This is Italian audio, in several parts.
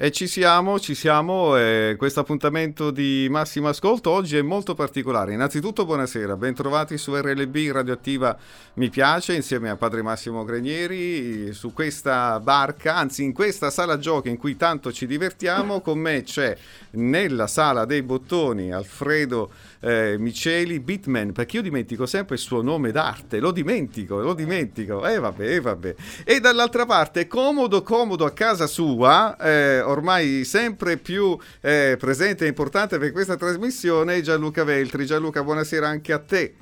E ci siamo, ci siamo, eh, questo appuntamento di massimo ascolto oggi è molto particolare. Innanzitutto buonasera, bentrovati su RLB Radioattiva Mi Piace insieme a Padre Massimo Granieri su questa barca, anzi in questa sala giochi in cui tanto ci divertiamo. Con me c'è nella sala dei bottoni Alfredo eh, Miceli Bitman, perché io dimentico sempre il suo nome d'arte, lo dimentico, lo dimentico, e eh, vabbè, eh, vabbè. E dall'altra parte, comodo, comodo a casa sua, eh, ormai sempre più eh, presente e importante per questa trasmissione, Gianluca Veltri. Gianluca, buonasera anche a te.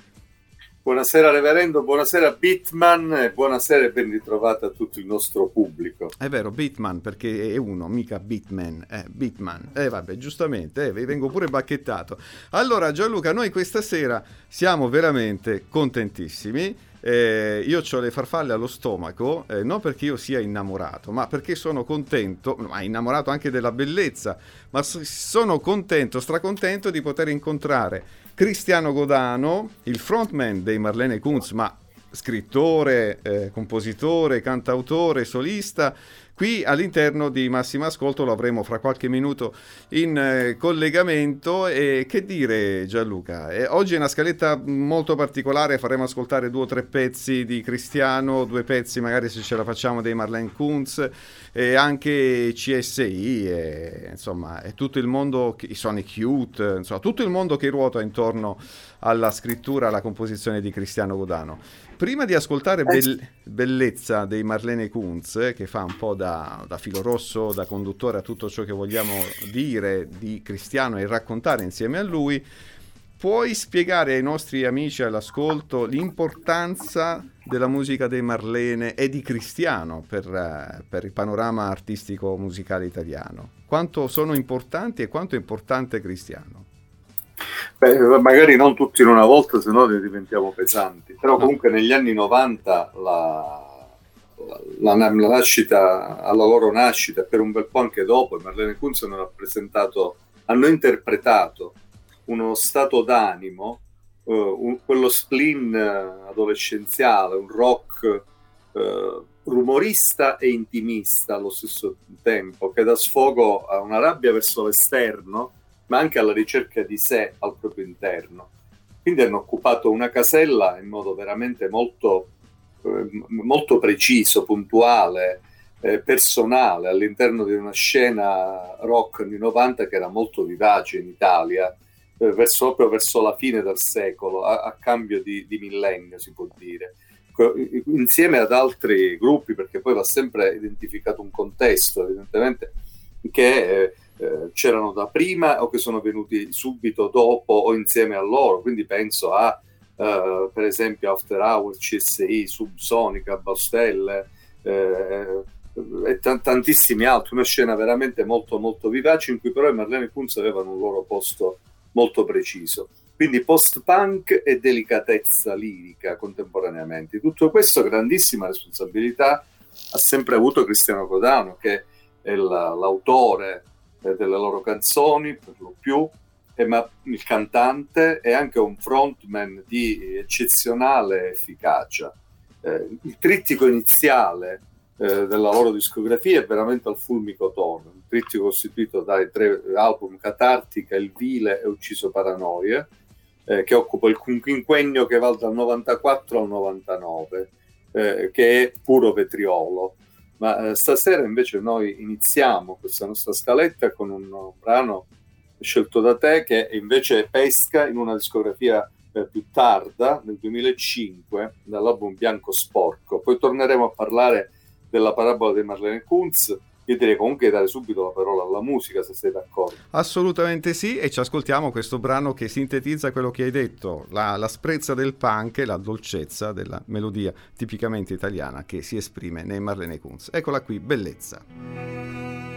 Buonasera Reverendo, buonasera Bitman e buonasera e ben ritrovata a tutto il nostro pubblico. È vero, Bitman perché è uno, mica Bitman, eh, Bitman. Eh vabbè, giustamente, eh, vi vengo pure bacchettato. Allora Gianluca, noi questa sera siamo veramente contentissimi. Eh, io ho le farfalle allo stomaco, eh, non perché io sia innamorato, ma perché sono contento, ma innamorato anche della bellezza, ma sono contento, stracontento di poter incontrare Cristiano Godano, il frontman dei Marlene Kunz, ma scrittore, eh, compositore, cantautore, solista, qui all'interno di Massimo Ascolto lo avremo fra qualche minuto in eh, collegamento e che dire Gianluca, eh, oggi è una scaletta molto particolare, faremo ascoltare due o tre pezzi di Cristiano, due pezzi magari se ce la facciamo dei Marlene Kunz e anche CSI, e, insomma è tutto il mondo, i Sonic Youth, insomma tutto il mondo che ruota intorno alla scrittura, alla composizione di Cristiano Godano. Prima di ascoltare Bell- Bellezza dei Marlene Kunz, eh, che fa un po' da, da, filo rosso, da conduttore a tutto ciò che vogliamo dire di Cristiano e raccontare insieme a lui, puoi spiegare ai nostri amici all'ascolto l'importanza della musica dei Marlene e di Cristiano per, uh, per il panorama artistico musicale italiano? Quanto sono importanti e quanto è importante Cristiano? Beh, magari non tutti in una volta, se no ne diventiamo pesanti. Però comunque negli anni 90 la, la, la, nascita, alla loro nascita, per un bel po' anche dopo, Marlene Kunz hanno rappresentato, hanno interpretato uno stato d'animo, uh, un, quello spleen uh, adolescenziale, un rock uh, rumorista e intimista allo stesso tempo, che dà sfogo a una rabbia verso l'esterno ma anche alla ricerca di sé al proprio interno. Quindi hanno occupato una casella in modo veramente molto, eh, molto preciso, puntuale, eh, personale all'interno di una scena rock anni 90 che era molto vivace in Italia, eh, verso, proprio verso la fine del secolo, a, a cambio di, di millennio si può dire insieme ad altri gruppi, perché poi va sempre identificato un contesto, evidentemente, che eh, eh, c'erano da prima o che sono venuti subito dopo o insieme a loro. Quindi penso a, uh, per esempio, After Hours, CSI, Subsonica, Baustelle eh, e t- tantissimi altri. Una scena veramente molto, molto vivace in cui però i Marlene Kunz avevano un loro posto molto preciso. Quindi post-punk e delicatezza lirica contemporaneamente. Tutto questo, grandissima responsabilità, ha sempre avuto Cristiano Codano, che è la, l'autore eh, delle loro canzoni, per lo più, eh, ma il cantante è anche un frontman di eccezionale efficacia. Eh, il trittico iniziale eh, della loro discografia è veramente al fulmico tono, un trittico costituito dai tre album Catartica, Il Vile e Ucciso Paranoia, eh, che occupa il quinquennio che va dal 94 al 99, eh, che è puro vetriolo. Ma eh, stasera invece noi iniziamo questa nostra scaletta con un, brano scelto da te che invece pesca in una discografia eh, più tarda, nel 2005, dall'album Bianco Sporco. Poi torneremo a parlare della parabola di Marlene Kunz io direi comunque dare subito la parola alla musica, se sei d'accordo. Assolutamente sì, e ci ascoltiamo questo brano che sintetizza quello che hai detto, la, la sprezza del punk e la dolcezza della melodia tipicamente italiana che si esprime nei Marlene Kunz. Eccola qui, bellezza.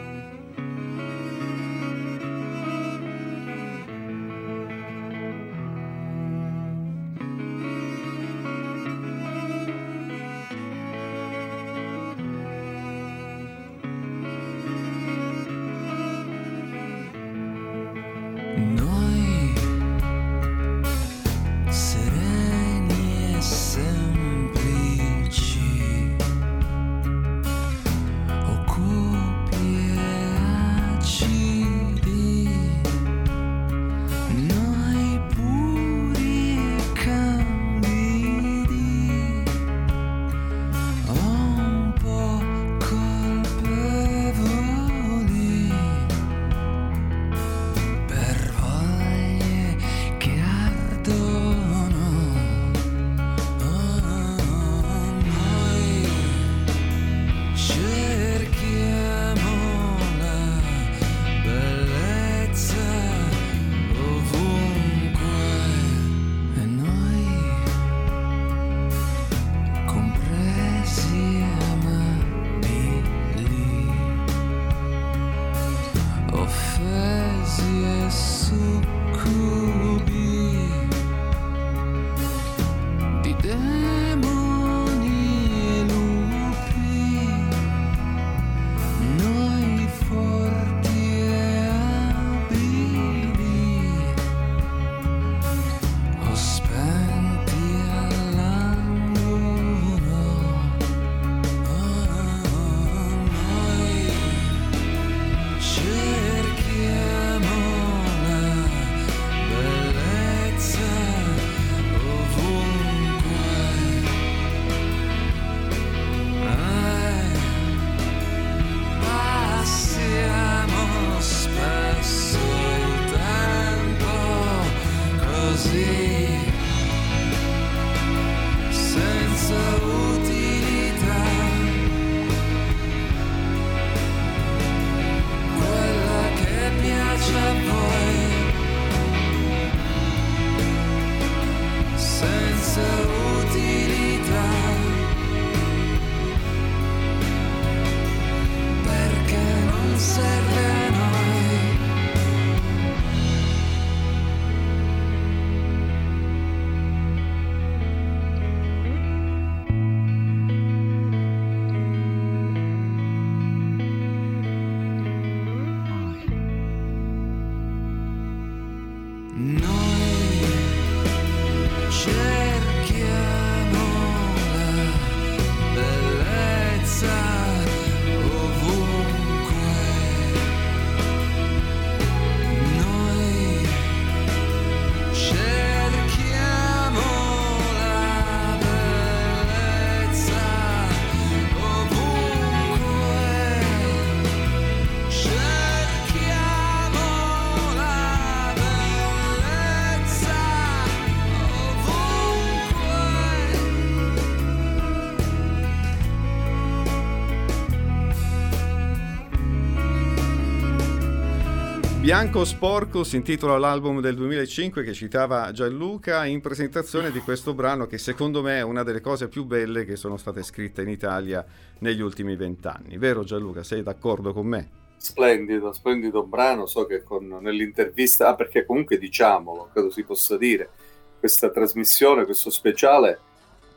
travel Bianco Sporco si intitola l'album del 2005 che citava Gianluca in presentazione di questo brano che secondo me è una delle cose più belle che sono state scritte in Italia negli ultimi vent'anni. Vero Gianluca, sei d'accordo con me? Splendido, splendido brano, so che con, nell'intervista, ah perché comunque diciamolo, credo si possa dire, questa trasmissione, questo speciale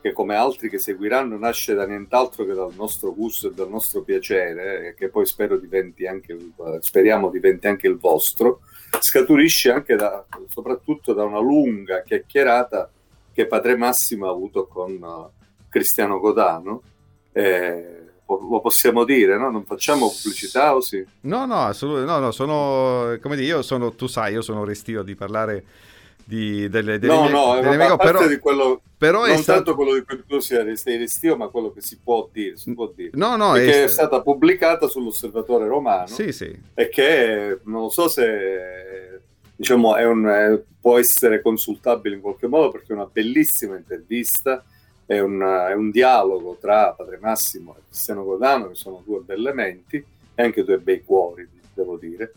che come altri che seguiranno nasce da nient'altro che dal nostro gusto e dal nostro piacere, e che poi diventi il, speriamo diventi anche il vostro, scaturisce anche da, soprattutto da una lunga chiacchierata che Padre Massimo ha avuto con uh, Cristiano Godano. Eh, lo possiamo dire, no? Non facciamo pubblicità o sì? No, no, assolutamente, no, no, sono, come dire, io sono, tu sai, io sono restio di parlare di, delle, delle no, mie, no, delle mie, però, di quello, però non è stato... tanto quello di cui tu sei restio, ma quello che si può dire, si può dire. No, no, è, che è stata pubblicata sull'Osservatore Romano sì, sì. e che non so se diciamo è un, è, può essere consultabile in qualche modo perché è una bellissima intervista, è un, è un dialogo tra Padre Massimo e Cristiano Godano, che sono due belle menti e anche due bei cuori, devo dire.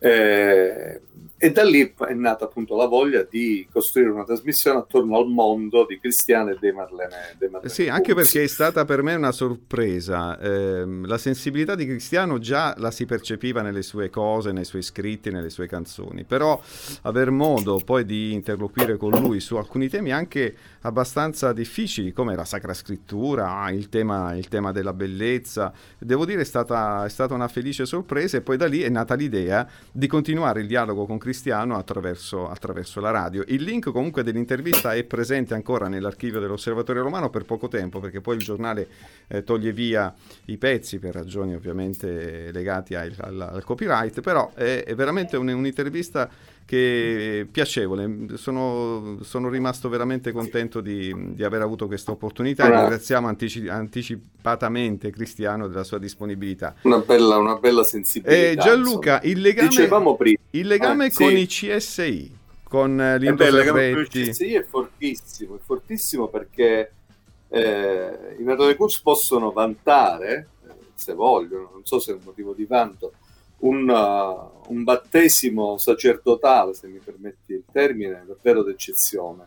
Eh, e da lì è nata appunto la voglia di costruire una trasmissione attorno al mondo di Cristiano e dei Marlene. Dei Marlene sì, anche perché è stata per me una sorpresa. Eh, la sensibilità di Cristiano già la si percepiva nelle sue cose, nei suoi scritti, nelle sue canzoni, però aver modo poi di interloquire con lui su alcuni temi anche abbastanza difficili, come la Sacra Scrittura, il tema, il tema della bellezza, devo dire è stata, è stata una felice sorpresa e poi da lì è nata l'idea di continuare il dialogo con Cristiano attraverso, attraverso, la radio. Il link comunque dell'intervista è presente ancora nell'archivio dell'Osservatorio Romano per poco tempo, perché poi il giornale eh, toglie via i pezzi per ragioni ovviamente legate al, al, al copyright, però è, è veramente un, un'intervista che piacevole. Sono, sono, rimasto veramente contento di, di aver avuto questa opportunità e ringraziamo antici, anticipatamente Cristiano della sua disponibilità. Una bella, una bella sensibilità. Eh, Gianluca, il legame, il legame eh, con sì. i CSI, con eh, Lindo Il CSI è fortissimo, è fortissimo perché eh, i Metodi Cruz possono vantare, eh, se vogliono, non so se è un motivo di vanto, un, uh, un, battesimo sacerdotale, se mi permetti il termine, davvero d'eccezione,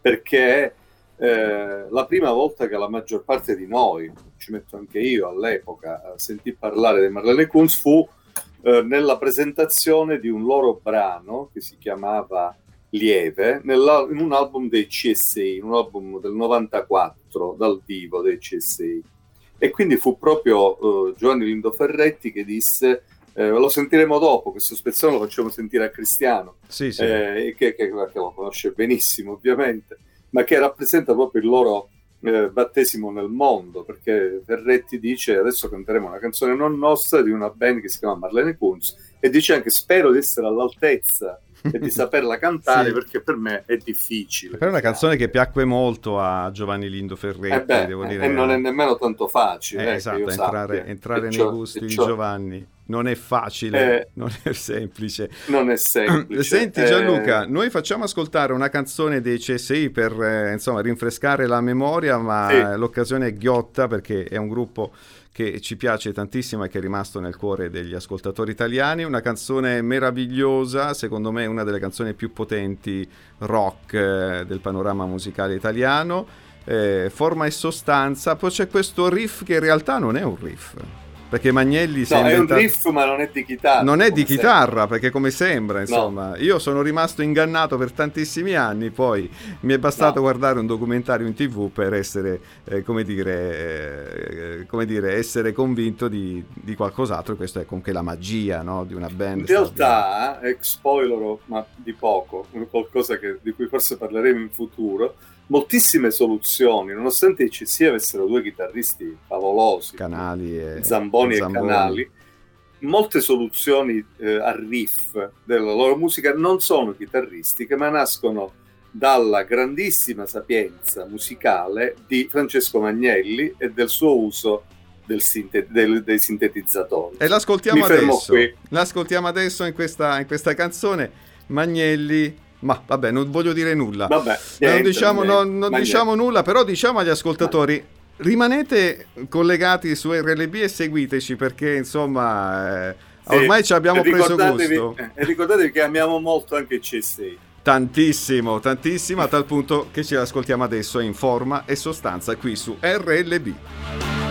perché eh, la prima volta che la maggior parte di noi, ci metto anche io all'epoca, sentì parlare di Marlene Kunz fu eh, nella presentazione di un loro brano che si chiamava Lieve, in un album dei CSI, un album del 94 dal vivo dei CSI. E quindi fu proprio eh, Giovanni Lindo Ferretti che disse eh, lo sentiremo dopo, questo spezzone lo facciamo sentire a Cristiano, sì, sì. Eh, che, che, che, lo conosce benissimo ovviamente, ma che rappresenta proprio il loro eh, battesimo nel mondo, perché Ferretti dice adesso canteremo una canzone non nostra di una band che si chiama Marlene Kunz e dice anche spero di essere all'altezza e di saperla cantare sì. perché per me è difficile. Però è una canzone che piacque molto a Giovanni Lindo Ferretti, eh beh, devo dire. E non è nemmeno tanto facile. Eh, esatto, entrare, entrare nei gusti di Giovanni non è facile, eh, non è semplice. Non è semplice. Senti Gianluca, eh, noi facciamo ascoltare una canzone dei CSI per eh, insomma, rinfrescare la memoria, ma sì. l'occasione è ghiotta perché è un gruppo che ci piace tantissimo e che è rimasto nel cuore degli ascoltatori italiani. Una canzone meravigliosa, secondo me una delle canzoni più potenti rock eh, del panorama musicale italiano. Eh, forma e sostanza, poi c'è questo riff che in realtà non è un riff perché Magnelli no, è inventato... un riff ma non è di chitarra non è di chitarra sembra. perché come sembra insomma no. io sono rimasto ingannato per tantissimi anni poi mi è bastato no. guardare un documentario in tv per essere eh, come, dire, eh, come dire essere convinto di, di qualcos'altro e questa è comunque la magia no, di una band in realtà ex spoiler ma di poco qualcosa che, di cui forse parleremo in futuro moltissime soluzioni, nonostante ci sia avessero due chitarristi favolosi, Canali e... Zamboni, Zamboni. e Canali, molte soluzioni eh, a riff della loro musica non sono chitarristiche, ma nascono dalla grandissima sapienza musicale di Francesco Magnelli e del suo uso del sinte- del, dei sintetizzatori. E l'ascoltiamo adesso. L'ascoltiamo adesso in questa, in questa canzone. Magnelli ma vabbè, non voglio dire nulla. Vabbè, niente, non diciamo, non, non diciamo nulla, però diciamo agli ascoltatori. Rimanete collegati su RLB e seguiteci perché insomma eh, Ormai ci abbiamo preso gusto. Eh, e ricordatevi che amiamo molto anche CSI. Tantissimo, tantissimo, a tal punto che ce l'ascoltiamo adesso in forma e sostanza qui su RLB.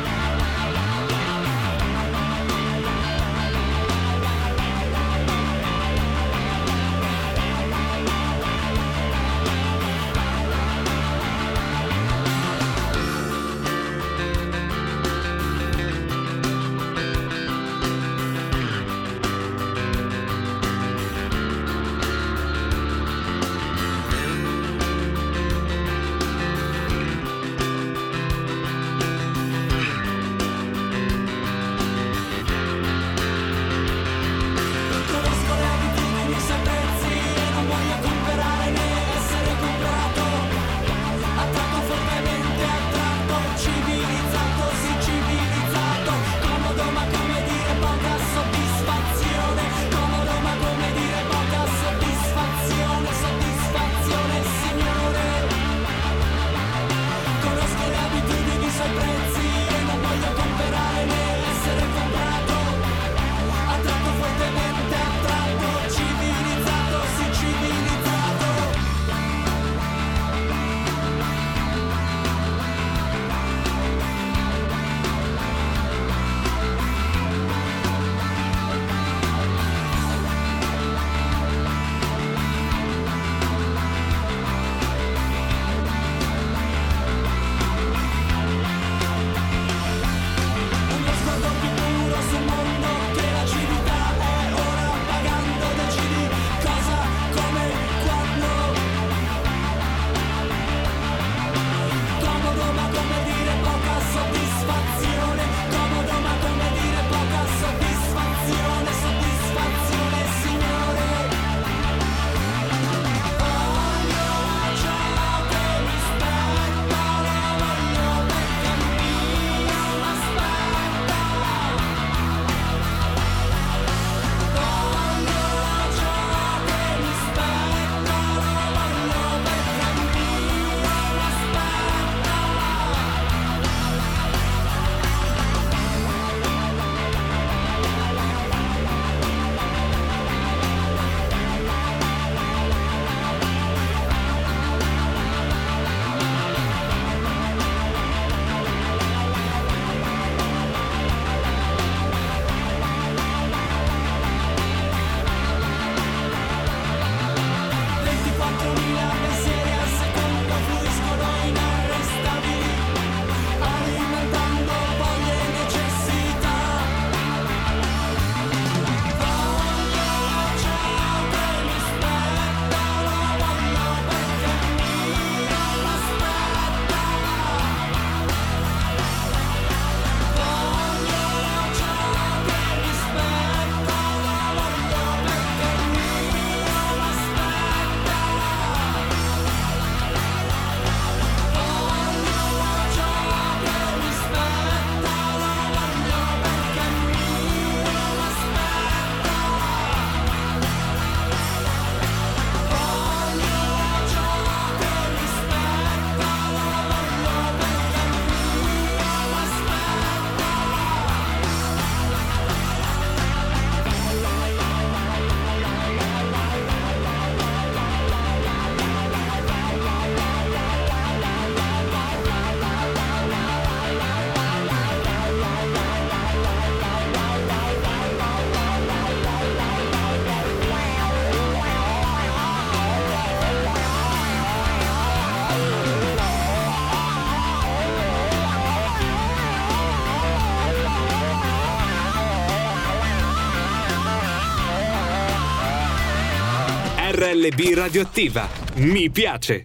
RLB radioattiva. Mi piace.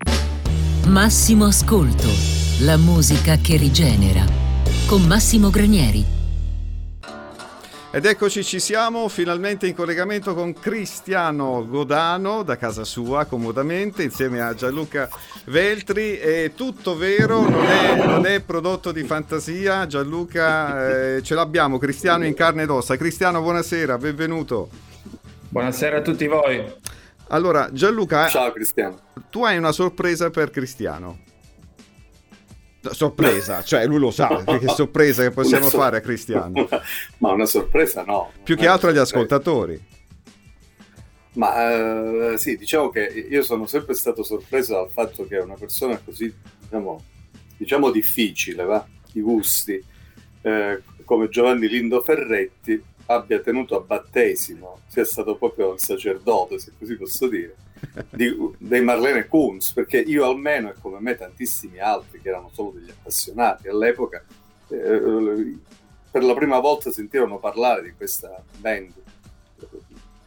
Massimo ascolto. La musica che rigenera. Con Massimo Granieri. Ed eccoci ci siamo, finalmente in collegamento con Cristiano Godano da casa sua comodamente insieme a Gianluca Veltri. È tutto vero, non è, non è prodotto di fantasia. Gianluca eh, ce l'abbiamo, Cristiano in carne ed ossa. Cristiano, buonasera, benvenuto. Buonasera a tutti voi. Allora, Gianluca, Ciao Cristiano. tu hai una sorpresa per Cristiano. Sorpresa, cioè lui lo sa, che sorpresa che possiamo sor- fare a Cristiano. Ma una sorpresa no. Più che altro agli ascoltatori. Ma eh, sì, diciamo che io sono sempre stato sorpreso dal fatto che una persona così, diciamo, diciamo difficile, va? di gusti, eh, come Giovanni Lindo Ferretti, abbia tenuto a battesimo, sia stato proprio il sacerdote, se così posso dire, di, dei Marlene Kunz, perché io almeno, e come me tantissimi altri che erano solo degli appassionati all'epoca, eh, per la prima volta sentirono parlare di questa band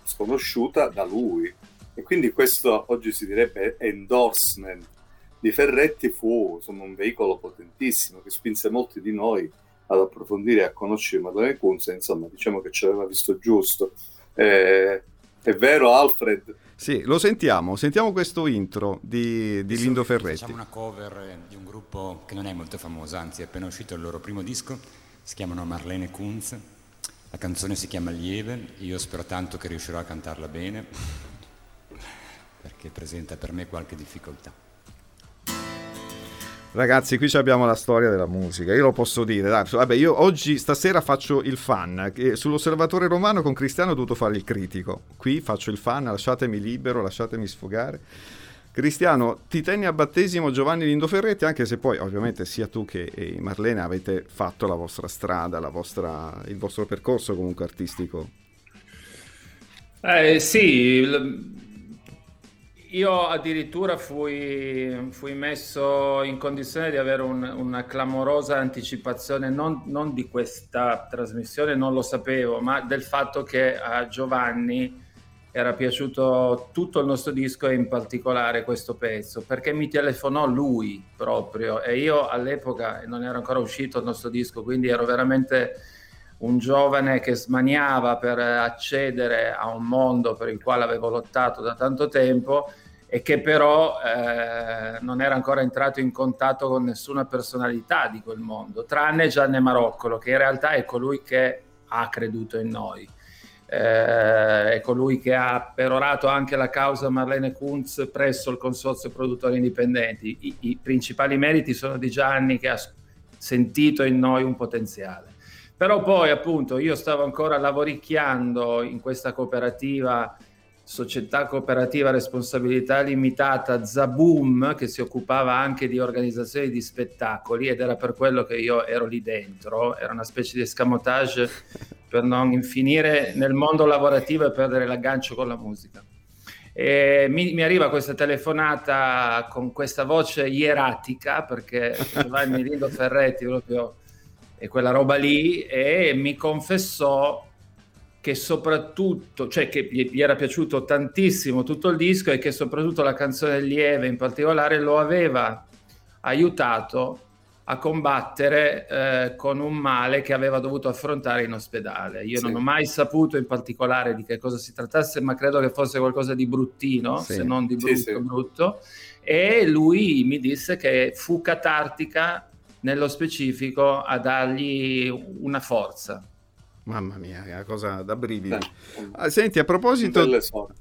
sconosciuta da lui. E quindi questo oggi si direbbe endorsement di Ferretti fu insomma, un veicolo potentissimo che spinse molti di noi ad approfondire e a conoscere Madeleine Kunz, insomma diciamo che ci aveva visto giusto. Eh, è vero Alfred? Sì, lo sentiamo, sentiamo questo intro di, di Lindo Ferretti. Facciamo una cover di un gruppo che non è molto famoso, anzi è appena uscito il loro primo disco, si chiamano Marlene Kunz, la canzone si chiama Lieve, io spero tanto che riuscirò a cantarla bene, perché presenta per me qualche difficoltà. Ragazzi, qui abbiamo la storia della musica, io lo posso dire. Dai, vabbè, io oggi, stasera faccio il fan. Sull'osservatore romano con Cristiano ho dovuto fare il critico. Qui faccio il fan, lasciatemi libero, lasciatemi sfogare. Cristiano, ti tenni a battesimo Giovanni Lindo Ferretti, anche se poi ovviamente sia tu che Marlene avete fatto la vostra strada, la vostra, il vostro percorso comunque artistico. Eh, sì, io addirittura fui, fui, messo in condizione di avere un, una clamorosa anticipazione non, non, di questa trasmissione, non lo sapevo, ma del fatto che a Giovanni era piaciuto tutto il nostro disco e in particolare questo pezzo, perché mi telefonò lui proprio e io all'epoca non ero ancora uscito il nostro disco, quindi ero veramente un giovane che smaniava per accedere a un mondo per il quale avevo lottato da tanto tempo e che però eh, non era ancora entrato in contatto con nessuna personalità di quel mondo, tranne Gianni Maroccolo, che in realtà è colui che ha creduto in noi. Eh, è colui che ha perorato anche la causa Marlene Kunz presso il Consorzio Produttori Indipendenti. I, I, principali meriti sono di Gianni che ha sentito in noi un potenziale. Però poi appunto io stavo ancora lavoricchiando in questa cooperativa società cooperativa responsabilità limitata Zaboom che si occupava anche di organizzazione di spettacoli ed era per quello che io ero lì dentro, era una specie di escamotage per non finire nel mondo lavorativo e perdere l'aggancio con la musica. E mi, mi, arriva questa telefonata con questa voce ieratica perché Giovanni Lindo Ferretti proprio è quella roba lì e mi confessò che soprattutto, cioè che gli era piaciuto tantissimo tutto il disco e che soprattutto la canzone Lieve in particolare lo aveva aiutato a combattere eh, con un male che aveva dovuto affrontare in ospedale. Io sì. non ho mai saputo in particolare di che cosa si trattasse, ma credo che fosse qualcosa di bruttino, sì. se non di brutto sì, brutto. E lui mi disse che fu catartica nello specifico a dargli una forza. Mamma mia, è una cosa da brividi. Ah, senti, a proposito...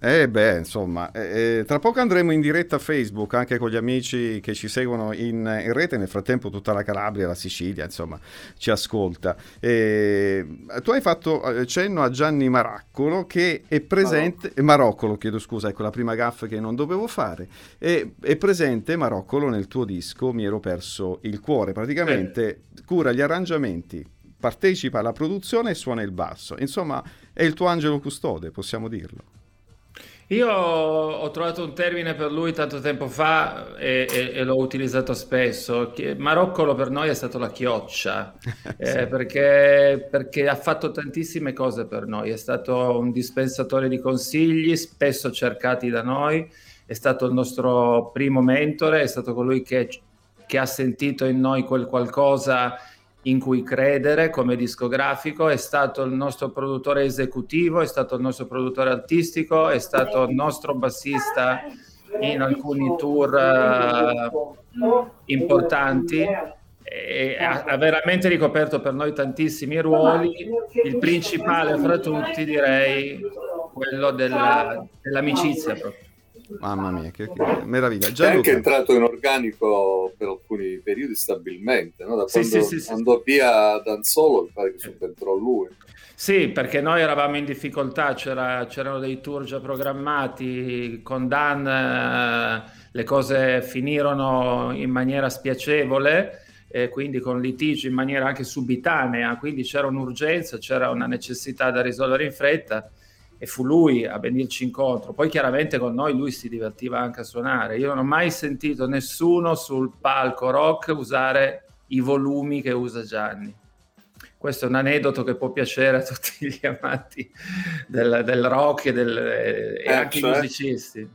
Eh beh, insomma, eh, eh, tra poco andremo in diretta a Facebook anche con gli amici che ci seguono in, in, rete, nel frattempo tutta la Calabria, la Sicilia, insomma, ci ascolta. Eh, tu hai fatto eh, cenno a Gianni Maraccolo che è presente... Maroccolo, Maroccolo chiedo scusa, ecco la prima gaffa che non dovevo fare. È, è presente Maroccolo nel tuo disco Mi ero perso il cuore, praticamente cura gli arrangiamenti partecipa alla produzione e suona il basso. Insomma, è il tuo angelo custode, possiamo dirlo. Io ho trovato un termine per lui tanto tempo fa e, e, e l'ho utilizzato spesso. Maroccolo per noi è stato la chioccia, eh, perché, perché, ha fatto tantissime cose per noi. È stato un dispensatore di consigli, spesso cercati da noi, è stato il nostro primo mentore, è stato colui che, che ha sentito in noi quel qualcosa in cui credere come discografico, è stato il nostro produttore esecutivo, è stato il nostro produttore artistico, è stato il nostro bassista in alcuni tour uh, importanti e ha, ha, veramente ricoperto per noi tantissimi ruoli, il principale fra tutti direi quello della, dell'amicizia proprio. Mamma mia, che, che meraviglia. È Gianluca. anche entrato in organico per alcuni periodi stabilmente, no? da Sì, quando sì, sì, sì. andò via Danzolo, mi pare che subentrò lui. Sì, perché noi eravamo in difficoltà, c'era- c'erano dei tour già programmati, con Dan eh, le cose finirono in maniera spiacevole, e quindi con litigi in maniera anche subitanea, quindi c'era un'urgenza, c'era una necessità da risolvere in fretta e fu lui a venirci incontro. Poi chiaramente con noi lui si divertiva anche a suonare. Io non ho mai sentito nessuno sul palco rock usare i volumi che usa Gianni. Questo è un aneddoto che può piacere a tutti gli amanti del, del rock e, del- e Eh, anche i cioè? musicisti.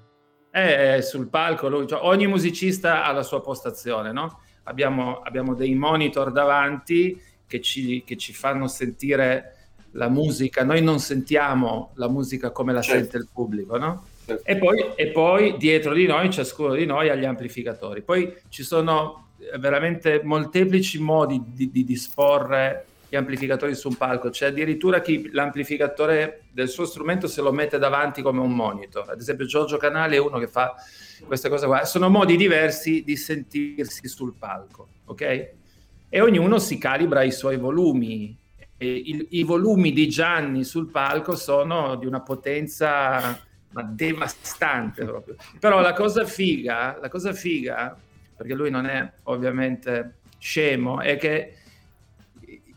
È sul palco, lui, cioè, ogni musicista ha la sua postazione, no? Abbiamo, abbiamo dei monitor davanti che ci, che ci fanno sentire la musica. Noi non sentiamo la musica come la Certo. sente il pubblico, no? Certo. E poi, e poi dietro di noi, ciascuno di noi ha gli amplificatori. Poi ci sono eh, veramente molteplici modi di, di disporre gli amplificatori su un palco. C'è addirittura chi l'amplificatore del suo strumento se lo mette davanti come un monitor. Ad esempio Giorgio Canale è uno che fa questa cosa qua. Sono modi diversi di sentirsi sul palco, ok? E ognuno si calibra i suoi volumi. Il- I volumi di Gianni sul palco sono di una potenza ma devastante proprio. Però la cosa figa, la cosa figa, perché lui non è ovviamente scemo, è che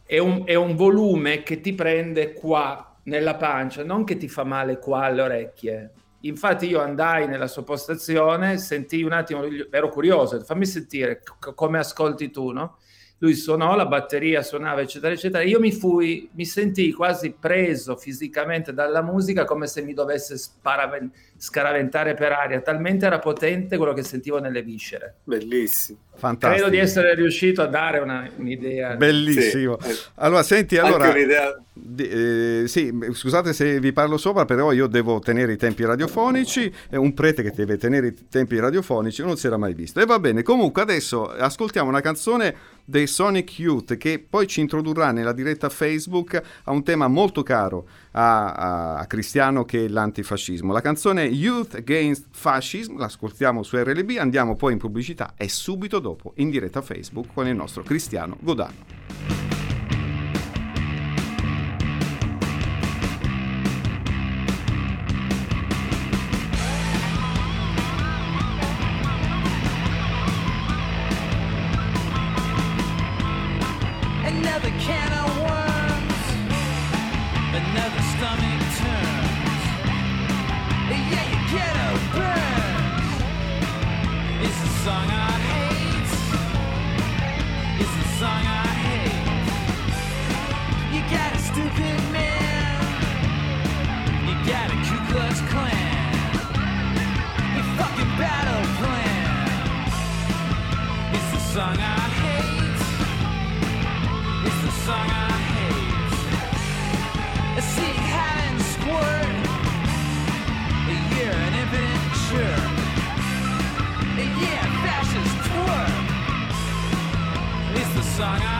è un, è un volume che ti prende qua nella pancia, non che ti fa male qua alle orecchie. Infatti io andai nella sua postazione, sentii un attimo, ero curioso, fammi sentire come ascolti tu, no? Lui suonò, la batteria suonava, eccetera, eccetera. Io mi fui, mi sentii quasi preso fisicamente dalla musica come se mi dovesse sparaven- scaraventare per aria, talmente era potente quello che sentivo nelle viscere. Bellissimo. Fantastico. Credo di essere riuscito a dare una- un'idea. Bellissimo. Sì. Allora, senti, Anche allora... un'idea- di- eh, sì, scusate se vi parlo sopra, però io devo tenere i tempi radiofonici. È un prete che deve tenere i tempi radiofonici, non si era mai visto. E va bene, comunque adesso ascoltiamo una canzone dei Sonic Youth che poi ci introdurrà nella diretta Facebook a un tema molto caro a, a- a Cristiano che è l'antifascismo. La canzone Youth Against Fascism, l'ascoltiamo su RLB, andiamo poi in pubblicità e subito dopo in diretta Facebook con il nostro Cristiano Godano. Song. I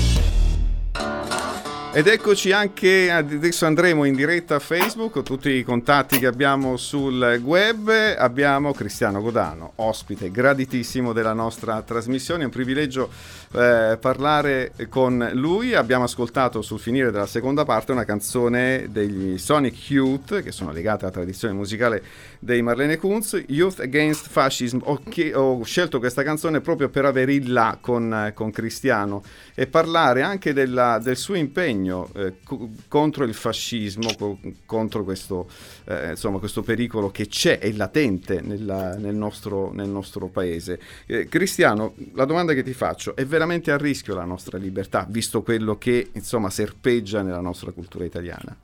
Ed eccoci anche, adesso andremo in diretta a Facebook, tutti i contatti che abbiamo sul web, abbiamo Cristiano Godano, ospite graditissimo della nostra trasmissione, è un privilegio eh, parlare con lui, abbiamo ascoltato sul finire della seconda parte una canzone degli Sonic Youth, che sono legate alla tradizione musicale dei Marlene Kunz, Youth Against Fascism, ho, che, ho scelto questa canzone proprio per avere il là con, con Cristiano e parlare anche della, del suo impegno eh, co- contro il fascismo, co- contro questo, eh, insomma, questo pericolo che c'è, è latente nella, nel, nostro, nel, nostro, paese. Eh, Cristiano, la domanda che ti faccio, è veramente a rischio la nostra libertà, visto quello che insomma, serpeggia nella nostra cultura italiana?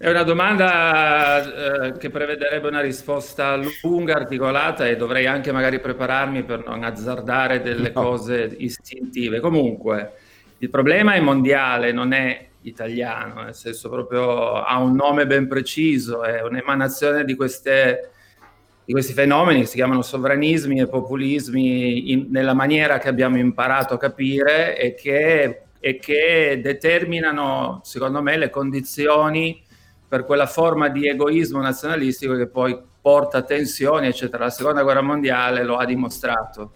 È una domanda eh, che prevederebbe una risposta lunga, articolata e dovrei anche magari prepararmi per non azzardare delle no. cose istintive. Comunque, il problema è mondiale, non è italiano, nel senso proprio ha un nome ben preciso, è un'emanazione di, queste, di questi fenomeni che si chiamano sovranismi e populismi in, nella maniera che abbiamo imparato a capire e che, e che determinano, secondo me, le condizioni per quella forma di egoismo nazionalistico che poi porta tensioni, eccetera. La seconda guerra mondiale lo ha dimostrato.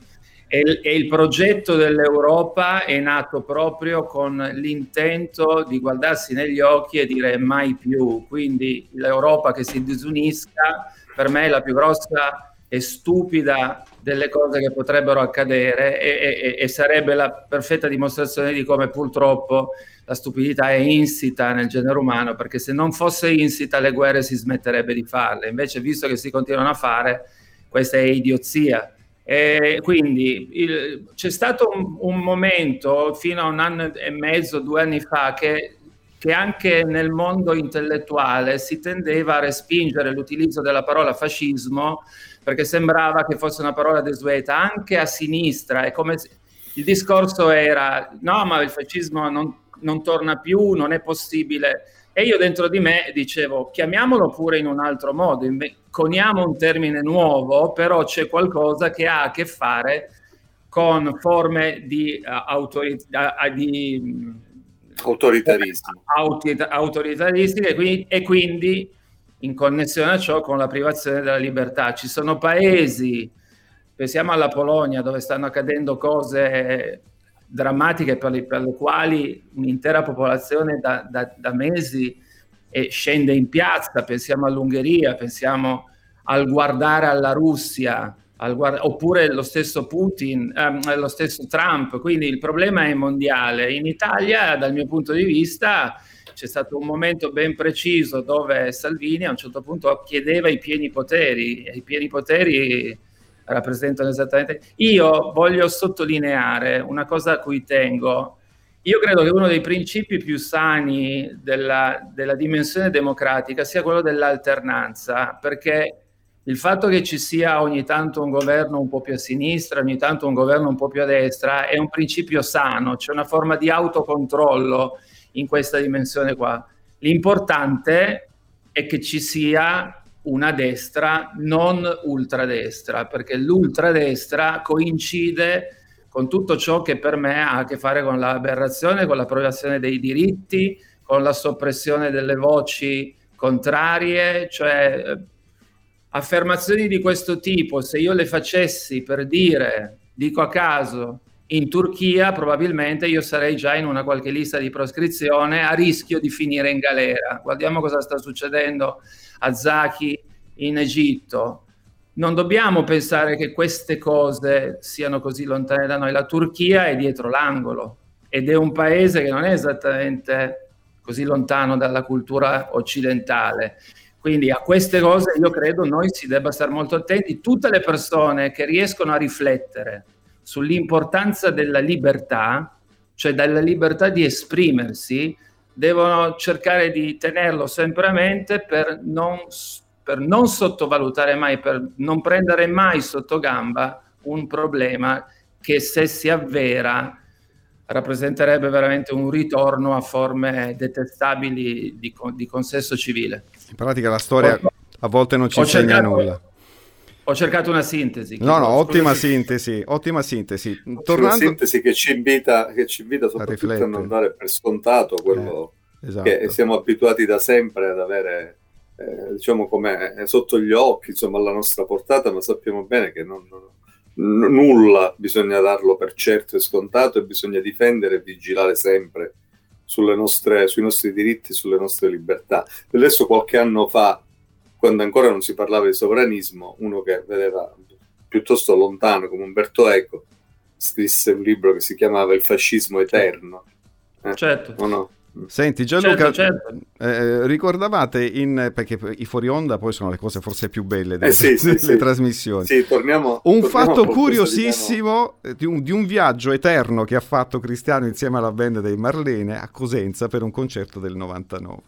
E, e il progetto dell'Europa è nato proprio con l'intento di guardarsi negli occhi e dire mai più. Quindi l'Europa che si disunisca per me è la più grossa e stupida delle cose che potrebbero accadere e, e, e, sarebbe la perfetta dimostrazione di come purtroppo la stupidità è insita nel genere umano, perché se non fosse insita le guerre si smetterebbe di farle. Invece, visto che si continuano a fare, questa è idiozia. E quindi il, c'è stato un, un, momento fino a un anno e mezzo, due anni fa, che, che, anche nel mondo intellettuale si tendeva a respingere l'utilizzo della parola fascismo perché sembrava che fosse una parola desueta anche a sinistra. È come se, il discorso era: no, ma il fascismo non, non torna più, non è possibile. E io dentro di me dicevo, chiamiamolo pure in un altro modo, coniamo un termine nuovo, però c'è qualcosa che ha a che fare con forme di, uh, autorit- uh, di autoritarismo. Autor- autoritaristiche e quindi, e quindi in connessione a ciò con la privazione della libertà. Ci sono paesi, pensiamo alla Polonia, dove stanno accadendo cose drammatiche per le, per le quali un'intera popolazione da, da, da mesi eh, scende in piazza, pensiamo all'Ungheria, pensiamo al guardare alla Russia, al guard- oppure lo stesso Putin, ehm, lo stesso Trump, quindi il problema è mondiale. In Italia, dal mio punto di vista, c'è stato un momento ben preciso dove Salvini a un certo punto chiedeva i pieni poteri, e i pieni poteri rappresentano esattamente. Io voglio sottolineare una cosa a cui tengo. Io credo che uno dei principi più sani della, della dimensione democratica sia quello dell'alternanza, perché il fatto che ci sia ogni tanto un governo un po' più a sinistra, ogni tanto un governo un po' più a destra, è un principio sano, c'è una forma di autocontrollo in questa dimensione qua. L'importante è che ci sia una destra non ultradestra, perché l'ultradestra coincide con tutto ciò che per me ha a che fare con l'aberrazione, con l'approvazione dei diritti, con la soppressione delle voci contrarie, cioè eh, affermazioni di questo tipo, se io le facessi per dire, dico a caso, in Turchia probabilmente io sarei già in una qualche lista di proscrizione a rischio di finire in galera. Guardiamo cosa sta succedendo a Zaki in Egitto. Non dobbiamo pensare che queste cose siano così lontane da noi. La Turchia è dietro l'angolo ed è un paese che non è esattamente così lontano dalla cultura occidentale. Quindi a queste cose io credo noi si debba stare molto attenti. Tutte le persone che riescono a riflettere sull'importanza della libertà, cioè della libertà di esprimersi, devono cercare di tenerlo sempre a mente per non, per non sottovalutare mai, per non prendere mai sotto gamba un problema che se si avvera rappresenterebbe veramente un ritorno a forme detestabili di, di consesso civile. In pratica la storia a volte non ci insegna cercato, nulla. Ho cercato una sintesi. No, no, ottima sintesi, ottima sintesi. C'è una Tornando... sintesi che ci invita, che ci invita soprattutto a, riflettere. non dare per scontato quello Esatto. che siamo abituati da sempre ad avere, eh, diciamo, come eh, sotto gli occhi, insomma, alla nostra portata, ma sappiamo bene che non- non- n- nulla bisogna darlo per certo e scontato e bisogna difendere e vigilare sempre sulle nostre- sui nostri diritti, sulle nostre libertà. Adesso qualche anno fa, quando ancora non si parlava di sovranismo, uno che vedeva piuttosto lontano come Umberto Eco scrisse un libro che si chiamava Il fascismo eterno. Eh, Certo. o no? Senti Gianluca, Certo, certo. eh, ricordavate in... perché i fuori onda poi sono le cose forse più belle delle, Eh sì, sì, delle sì. trasmissioni. Sì, torniamo. Un torniamo fatto qualcosa di curiosissimo eh, di un, di un viaggio eterno che ha fatto Cristiano insieme alla band dei Marlene a Cosenza per un concerto del 99.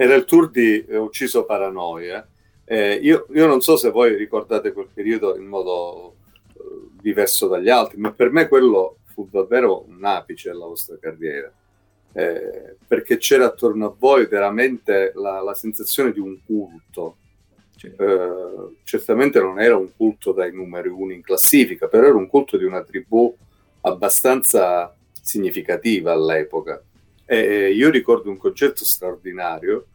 Era il tour di eh, Ucciso Paranoia. Eh, io, io non so se voi ricordate quel periodo in modo eh, diverso dagli altri, ma per me quello fu davvero un apice della vostra carriera. Eh, perché c'era attorno a voi veramente la, la sensazione di un culto. Eh, certamente non era un culto dai numeri uno in classifica, però era un culto di una tribù abbastanza significativa all'epoca. E io ricordo un concerto straordinario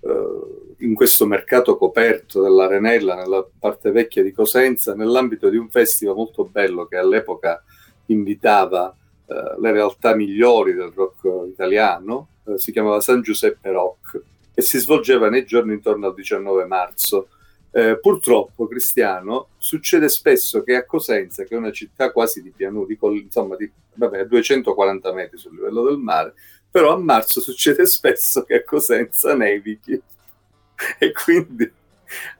eh, in questo mercato coperto dell'Arenella, nella parte vecchia di Cosenza, nell'ambito di un festival molto bello che all'epoca invitava eh, le realtà migliori del rock italiano, eh, si chiamava San Giuseppe Rock e si svolgeva nei giorni intorno al 19 marzo. Eh, purtroppo, Cristiano, succede spesso che a Cosenza, che è una città quasi di pianura, di insomma, di, vabbè, a 240 metri sul livello del mare, però a marzo succede spesso che a Cosenza nevichi e quindi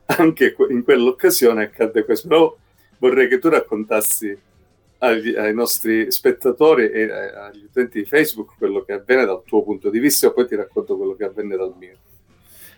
anche in quell'occasione accadde questo. Però vorrei che tu raccontassi agli- ai nostri spettatori e ai- agli utenti di Facebook quello che avvenne dal tuo punto di vista e poi ti racconto quello che avvenne dal mio.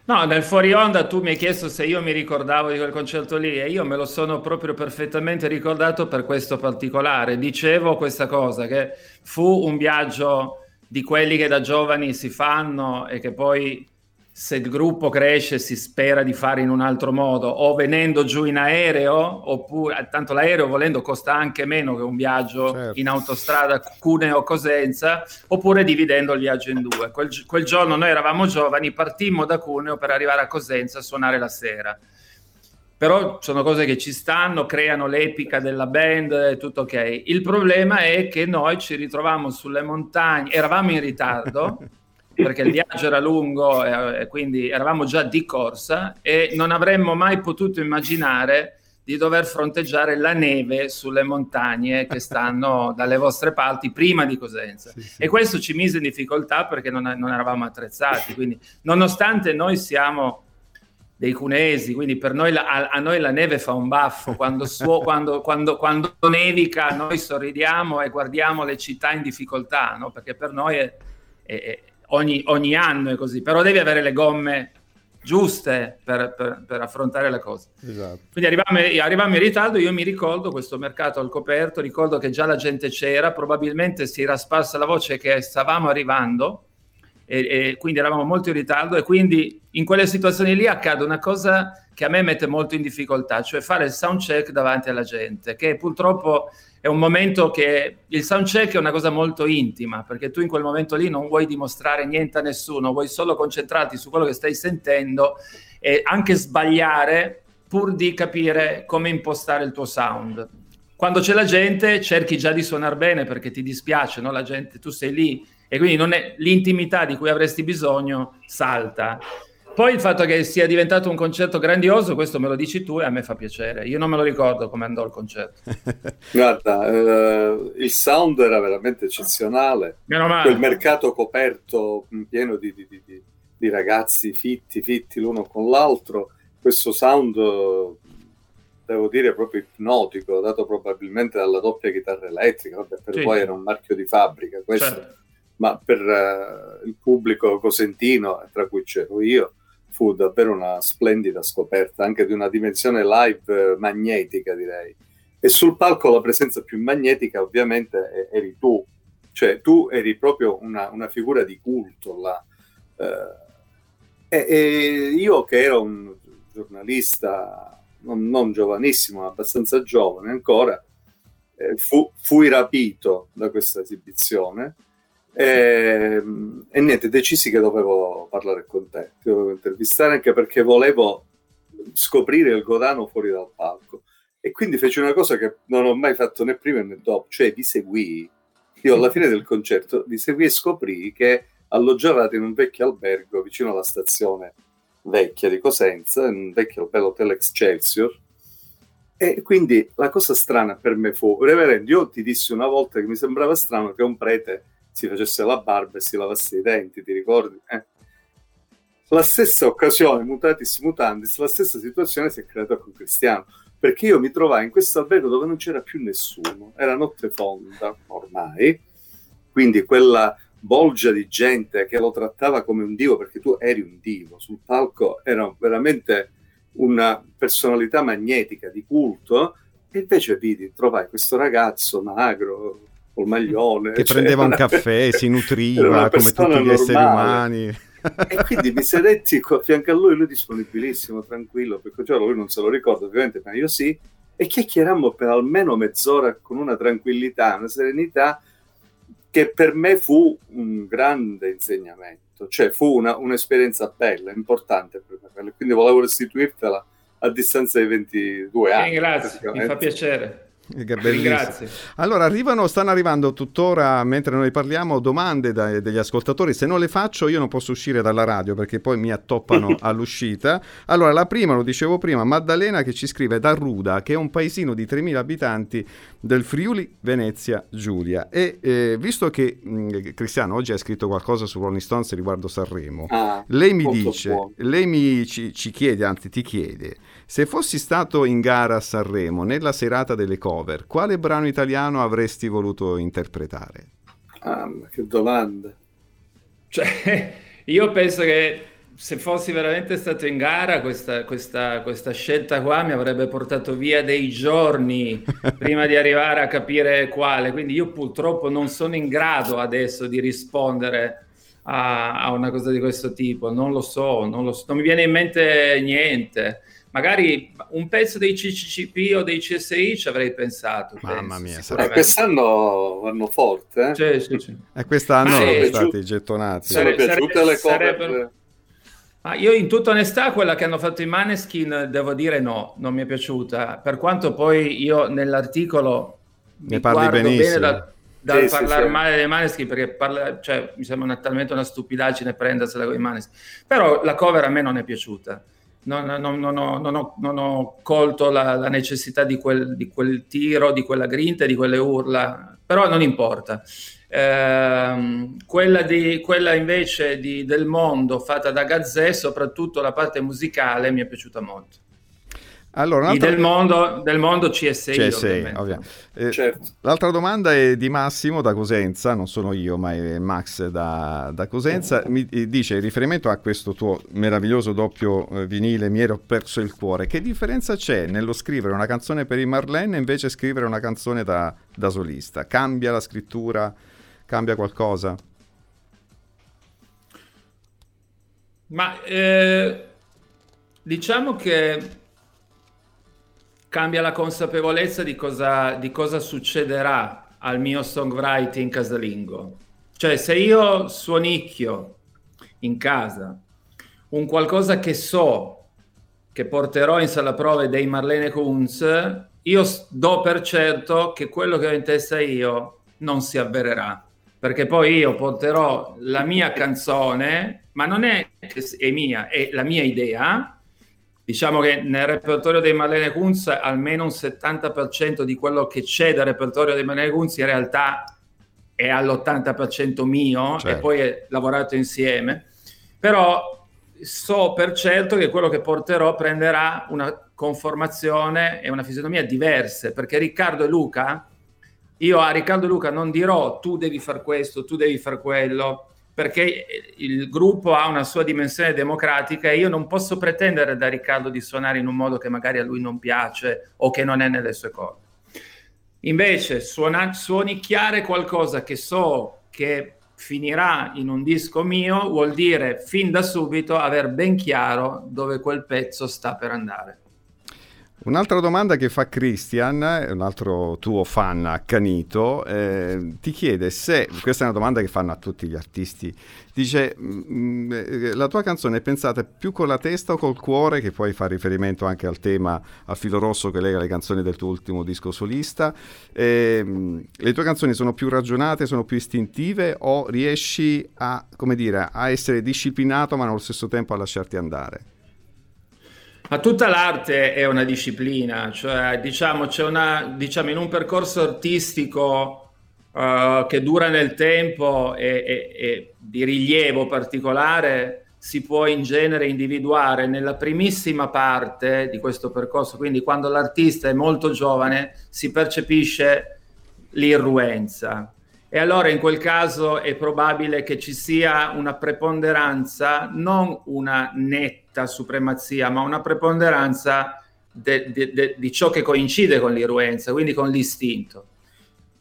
No, nel fuori onda tu mi hai chiesto se io mi ricordavo di quel concerto lì e io me lo sono proprio perfettamente ricordato per questo particolare. Dicevo questa cosa, che fu un viaggio di quelli che da giovani si fanno e che poi se il gruppo cresce si spera di fare in un altro modo, o venendo giù in aereo, oppure tanto l'aereo volendo costa anche meno che un viaggio Certo. in autostrada Cuneo-Cosenza, oppure dividendo il viaggio in due. Quel, quel giorno noi eravamo giovani, partimmo da Cuneo per arrivare a Cosenza a suonare la sera. Però sono cose che ci stanno, creano l'epica della band, è tutto ok. Il problema è che noi ci ritrovavamo sulle montagne, eravamo in ritardo perché il viaggio era lungo e quindi eravamo già di corsa e non avremmo mai potuto immaginare di dover fronteggiare la neve sulle montagne che stanno dalle vostre parti prima di Cosenza. Sì, sì. E questo ci mise in difficoltà perché non, non eravamo attrezzati. Quindi, nonostante noi siamo dei cunesi, quindi per noi la- a, a noi la neve fa un baffo. Quando, suo- quando, quando- quando nevica, noi sorridiamo e guardiamo le città in difficoltà, no? perché per noi è- è- ogni, ogni anno è così. Però devi avere le gomme giuste per, per- per affrontare le cose. Esatto. Quindi arrivavamo in ritardo, io mi ricordo questo mercato al coperto, ricordo che già la gente c'era, probabilmente si era sparsa la voce che stavamo arrivando e, e quindi eravamo molto in ritardo e quindi in quelle situazioni lì accade una cosa che a me mette molto in difficoltà, cioè fare il sound check davanti alla gente, che purtroppo è un momento che il sound check è una cosa molto intima, perché tu in quel momento lì non vuoi dimostrare niente a nessuno, vuoi solo concentrarti su quello che stai sentendo e anche sbagliare pur di capire come impostare il tuo sound. Quando c'è la gente cerchi già di suonare bene perché ti dispiace, no? La gente, tu sei lì e quindi non è l'intimità di cui avresti bisogno salta. Poi il fatto che sia diventato un concerto grandioso, questo me lo dici tu e a me fa piacere. Io non me lo ricordo come andò il concerto. Guarda, eh, il sound era veramente eccezionale. Meno male. Quel mercato coperto pieno di, di- di- di- ragazzi fitti, fitti l'uno con l'altro, questo sound, devo dire, proprio ipnotico, dato probabilmente dalla doppia chitarra elettrica, vabbè, per Sì. voi era un marchio di fabbrica questo, Certo. Ma per eh, il pubblico cosentino, tra cui c'ero io, fu davvero una splendida scoperta, anche di una dimensione live eh, magnetica, direi. E sul palco la presenza più magnetica, ovviamente, eri tu, cioè tu eri proprio una, una figura di culto là. Eh, e, e io che ero un giornalista non, non giovanissimo, ma abbastanza giovane ancora, eh, fu, fui rapito da questa esibizione e, e, niente, decisi che dovevo parlare con te, ti dovevo intervistare anche perché volevo scoprire il Godano fuori dal palco. E quindi feci una cosa che non ho mai fatto né prima né dopo, cioè vi seguì. Io alla fine del concerto vi seguì e scoprì che alloggiavate in un vecchio albergo vicino alla stazione vecchia di Cosenza, un vecchio bel hotel Excelsior. E quindi la cosa strana per me fu, reverendo, io ti dissi una volta che mi sembrava strano che un prete si facesse la barba e si lavasse i denti, ti ricordi? Eh. La stessa occasione, mutatis mutandis, la stessa situazione si è creata con Cristiano, perché io mi trovai in questo albergo dove non c'era più nessuno, era notte fonda ormai, quindi quella bolgia di gente che lo trattava come un dio, perché tu eri un dio, sul palco era veramente una personalità magnetica di culto, e invece vidi, trovai questo ragazzo magro, col maglione. Che cioè, prendeva un caffè, si nutriva come tutti gli normale. esseri umani. e quindi mi sedetti a fianco a lui, lui disponibilissimo, tranquillo, perché cioè, lui non se lo ricorda ovviamente, ma io sì, e chiacchierammo per almeno mezz'ora con una tranquillità, una serenità che per me fu un grande insegnamento, cioè fu una, un'esperienza bella, importante per me, quindi volevo restituirtela a distanza di 22 anni. Grazie, mi fa piacere. Grazie. Allora, arrivano, stanno arrivando tuttora, mentre noi parliamo, domande dai, degli ascoltatori. Se non le faccio, io non posso uscire dalla radio perché poi mi attoppano all'uscita. Allora, la prima, lo dicevo prima, Maddalena che ci scrive da Ruda, che è un paesino di 3.000 abitanti del Friuli Venezia Giulia. E eh, visto che mh, Cristiano oggi ha scritto qualcosa su Rolling Stones riguardo Sanremo, ah, lei mi dice, lei mi, ci, ci chiede, anzi ti chiede se fossi stato in gara a Sanremo nella serata delle cover, quale brano italiano avresti voluto interpretare? Ah, ma che domanda. Cioè, io penso che se fossi veramente stato in gara, questa, questa, questa scelta qua mi avrebbe portato via dei giorni prima di arrivare a capire quale. Quindi io purtroppo non sono in grado adesso di rispondere a, a una cosa di questo tipo. Non lo so, non, lo so, non mi viene in mente niente magari un pezzo dei CCCP o dei CSI ci avrei pensato. Mamma penso, mia, sarebbe... quest'anno vanno forte. Eh? Sì, sì, sì. E quest'anno sono eh, stati gettonati. Sono piaciute le cose. Ma io in tutta onestà quella che hanno fatto i Maneskin devo dire no, non mi è piaciuta, per quanto poi io nell'articolo ne parli benissimo. Da, dal sì, parlare sì, male dei Maneskin perché parla, cioè, mi sembra una, talmente una stupidaggine prendersela con i Maneskin, però la cover a me non è piaciuta non, non, non, ho, ho, non, ho, colto la, la necessità di quel, di quel, tiro, di quella grinta, di quelle urla, però non importa. Eh, quella, di, quella, invece di, del mondo fatta da Gazzè, soprattutto la parte musicale, mi è piaciuta molto. Allora, del, mondo, del mondo CSI, CSI eh, certo. L'altra domanda è di Massimo da Cosenza, non sono io, ma è Max da, da Cosenza. Mi dice, in riferimento a questo tuo meraviglioso doppio eh, vinile, Mi ero perso il cuore, che differenza c'è nello scrivere una canzone per i Marlene e invece scrivere una canzone da, da solista? Cambia la scrittura? Cambia qualcosa? Ma eh, diciamo che cambia la consapevolezza di cosa, di cosa succederà al mio songwriting casalingo. Cioè, se io suonicchio in casa un qualcosa che so che porterò in sala prove dei Marlene Kunz, io do per certo che quello che ho in testa io non si avvererà. Perché poi io porterò la mia canzone, ma non è, è mia, è la mia idea, Diciamo che nel repertorio dei Marlene Kunz almeno un 70% di quello che c'è dal repertorio dei Marlene Kunz in realtà è all'80% mio certo. e poi è lavorato insieme. Però so per certo che quello che porterò prenderà una conformazione e una fisionomia diverse, perché Riccardo e Luca, io a Riccardo e Luca non dirò tu devi fare questo, tu devi fare quello, perché il gruppo ha una sua dimensione democratica e io non posso pretendere da Riccardo di suonare in un modo che magari a lui non piace o che non è nelle sue corde. Invece suona, suonicchiare qualcosa che so che finirà in un disco mio vuol dire fin da subito aver ben chiaro dove quel pezzo sta per andare. Un'altra domanda che fa Christian, un altro tuo fan accanito, eh, ti chiede se, questa è una domanda che fanno a tutti gli artisti, dice mm, eh, la tua canzone è pensata più con la testa o col cuore, che poi fa riferimento anche al tema, al filo rosso che lega le canzoni del tuo ultimo disco solista, eh, le tue canzoni sono più ragionate, sono più istintive o riesci a, come dire, a essere disciplinato ma allo stesso tempo a lasciarti andare? Ma tutta l'arte è una disciplina, cioè diciamo, c'è una, diciamo in un percorso artistico uh, che dura nel tempo e, e, e, di rilievo particolare, si può in genere individuare nella primissima parte di questo percorso, quindi quando l'artista è molto giovane si percepisce l'irruenza. E allora in quel caso è probabile che ci sia una preponderanza, non una netta supremazia, ma una preponderanza de, de, de, di ciò che coincide con l'irruenza, quindi con l'istinto.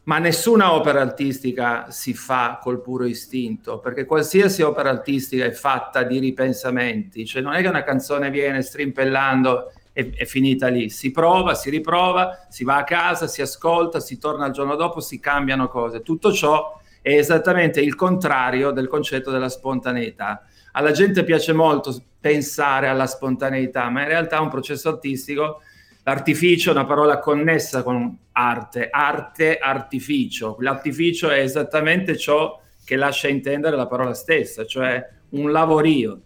Ma nessuna opera artistica si fa col puro istinto, perché qualsiasi opera artistica è fatta di ripensamenti, cioè non è che una canzone viene strimpellando è, è, finita lì. Si prova, si riprova, si va a casa, si ascolta, si torna il giorno dopo, si cambiano cose. Tutto ciò è esattamente il contrario del concetto della spontaneità. Alla gente piace molto pensare alla spontaneità, ma in realtà un processo artistico. L'artificio è una parola connessa con arte, arte, artificio. L'artificio è esattamente ciò che lascia intendere la parola stessa, cioè un lavorio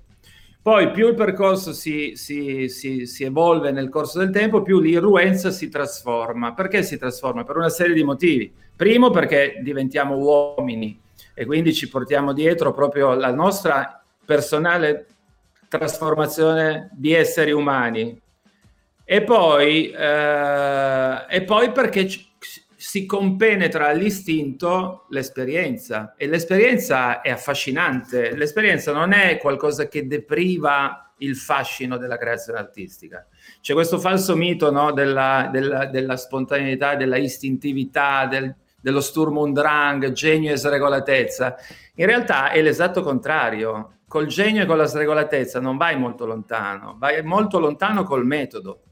poi più il percorso si, si, si, si, evolve nel corso del tempo, più l'irruenza si trasforma. Perché si trasforma? Per una serie di motivi. Primo perché diventiamo uomini e quindi ci portiamo dietro proprio la nostra personale trasformazione di esseri umani. E poi, eh, e poi perché si compenetra all'istinto l'esperienza e l'esperienza è affascinante. L'esperienza non è qualcosa che depriva il fascino della creazione artistica. C'è questo falso mito no, della, della, della, spontaneità, della istintività, del, dello Sturm und Drang, genio e sregolatezza. In realtà è l'esatto contrario. Col genio e con la sregolatezza non vai molto lontano, vai molto lontano col metodo.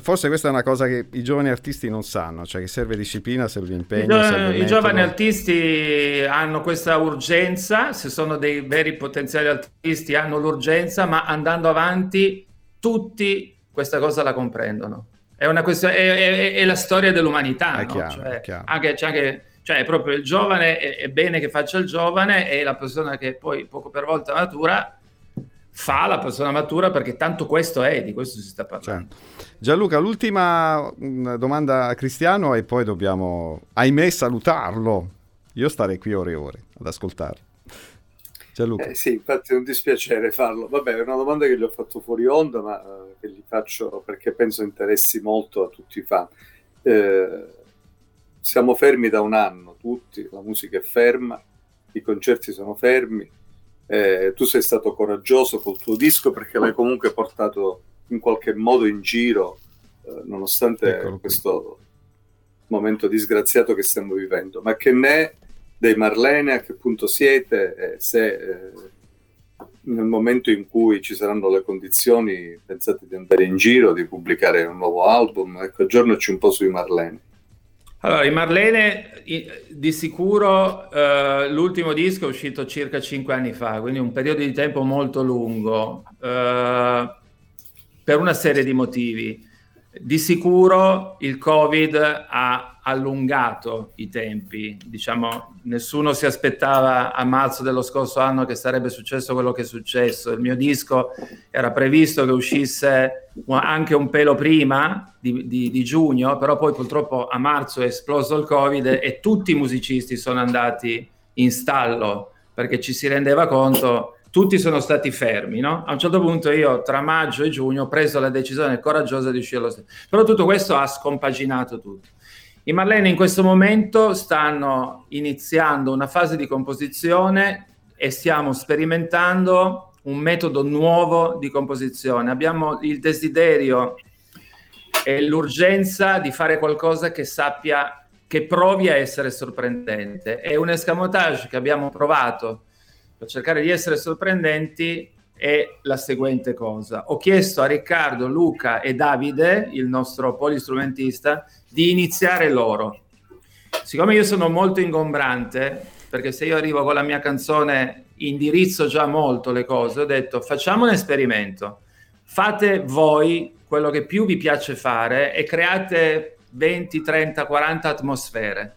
Forse questa è una cosa che i giovani artisti non sanno, cioè che serve disciplina, serve impegno. I, serve i giovani artisti hanno questa urgenza, se sono dei veri potenziali artisti hanno l'urgenza, ma andando avanti tutti questa cosa la comprendono. È, una questione, è, è, è la storia dell'umanità. È no? chiaro, cioè, è chiaro. Anche, c'è anche, cioè, proprio il giovane, è, è bene che faccia il giovane e la persona che poi poco per volta matura fa la persona matura perché tanto questo è, di questo si sta parlando. Certo. Gianluca, l'ultima mm, domanda a Cristiano e poi dobbiamo, ahimè, salutarlo. Io starei qui ore e ore ad ascoltarlo. Gianluca. Eh, sì, infatti è un dispiacere farlo. Vabbè, è una domanda che gli ho fatto fuori onda, ma eh, che gli faccio perché penso interessi molto a tutti i fan. Eh, siamo fermi da un anno tutti, la musica è ferma, i concerti sono fermi, eh, tu sei stato coraggioso col tuo disco perché l'hai comunque portato in qualche modo in giro, eh, nonostante Eccolo questo qui. momento disgraziato che stiamo vivendo. Ma che ne dei Marlene, a che punto siete? Eh, se eh, nel momento in cui ci saranno le condizioni pensate di andare in giro, di pubblicare un nuovo album? Ecco, aggiornaci un po' sui Marlene. Allora, i Marlene di sicuro eh, l'ultimo disco è uscito circa cinque anni fa, quindi un periodo di tempo molto lungo, eh, per una serie di motivi. Di sicuro il Covid ha allungato i tempi, diciamo, nessuno si aspettava a marzo dello scorso anno che sarebbe successo quello che è successo. Il mio disco era previsto che uscisse anche un pelo prima di, di, di giugno, però poi purtroppo a marzo è esploso il Covid e tutti i musicisti sono andati in stallo perché ci si rendeva conto tutti sono stati fermi, no? A un certo punto io tra maggio e giugno ho preso la decisione coraggiosa di uscire lo stesso. Però tutto questo ha scompaginato tutto. I Marlene in questo momento stanno iniziando una fase di composizione e stiamo sperimentando un metodo nuovo di composizione. Abbiamo il desiderio e l'urgenza di fare qualcosa che sappia, che provi a essere sorprendente. È un escamotage che abbiamo provato per cercare di essere sorprendenti è la seguente cosa. Ho chiesto a Riccardo, Luca e Davide, il nostro polistrumentista, di iniziare loro. Siccome io sono molto ingombrante, perché se io arrivo con la mia canzone indirizzo già molto le cose, ho detto facciamo un esperimento, fate voi quello che più vi piace fare e create 20, 30, 40 atmosfere.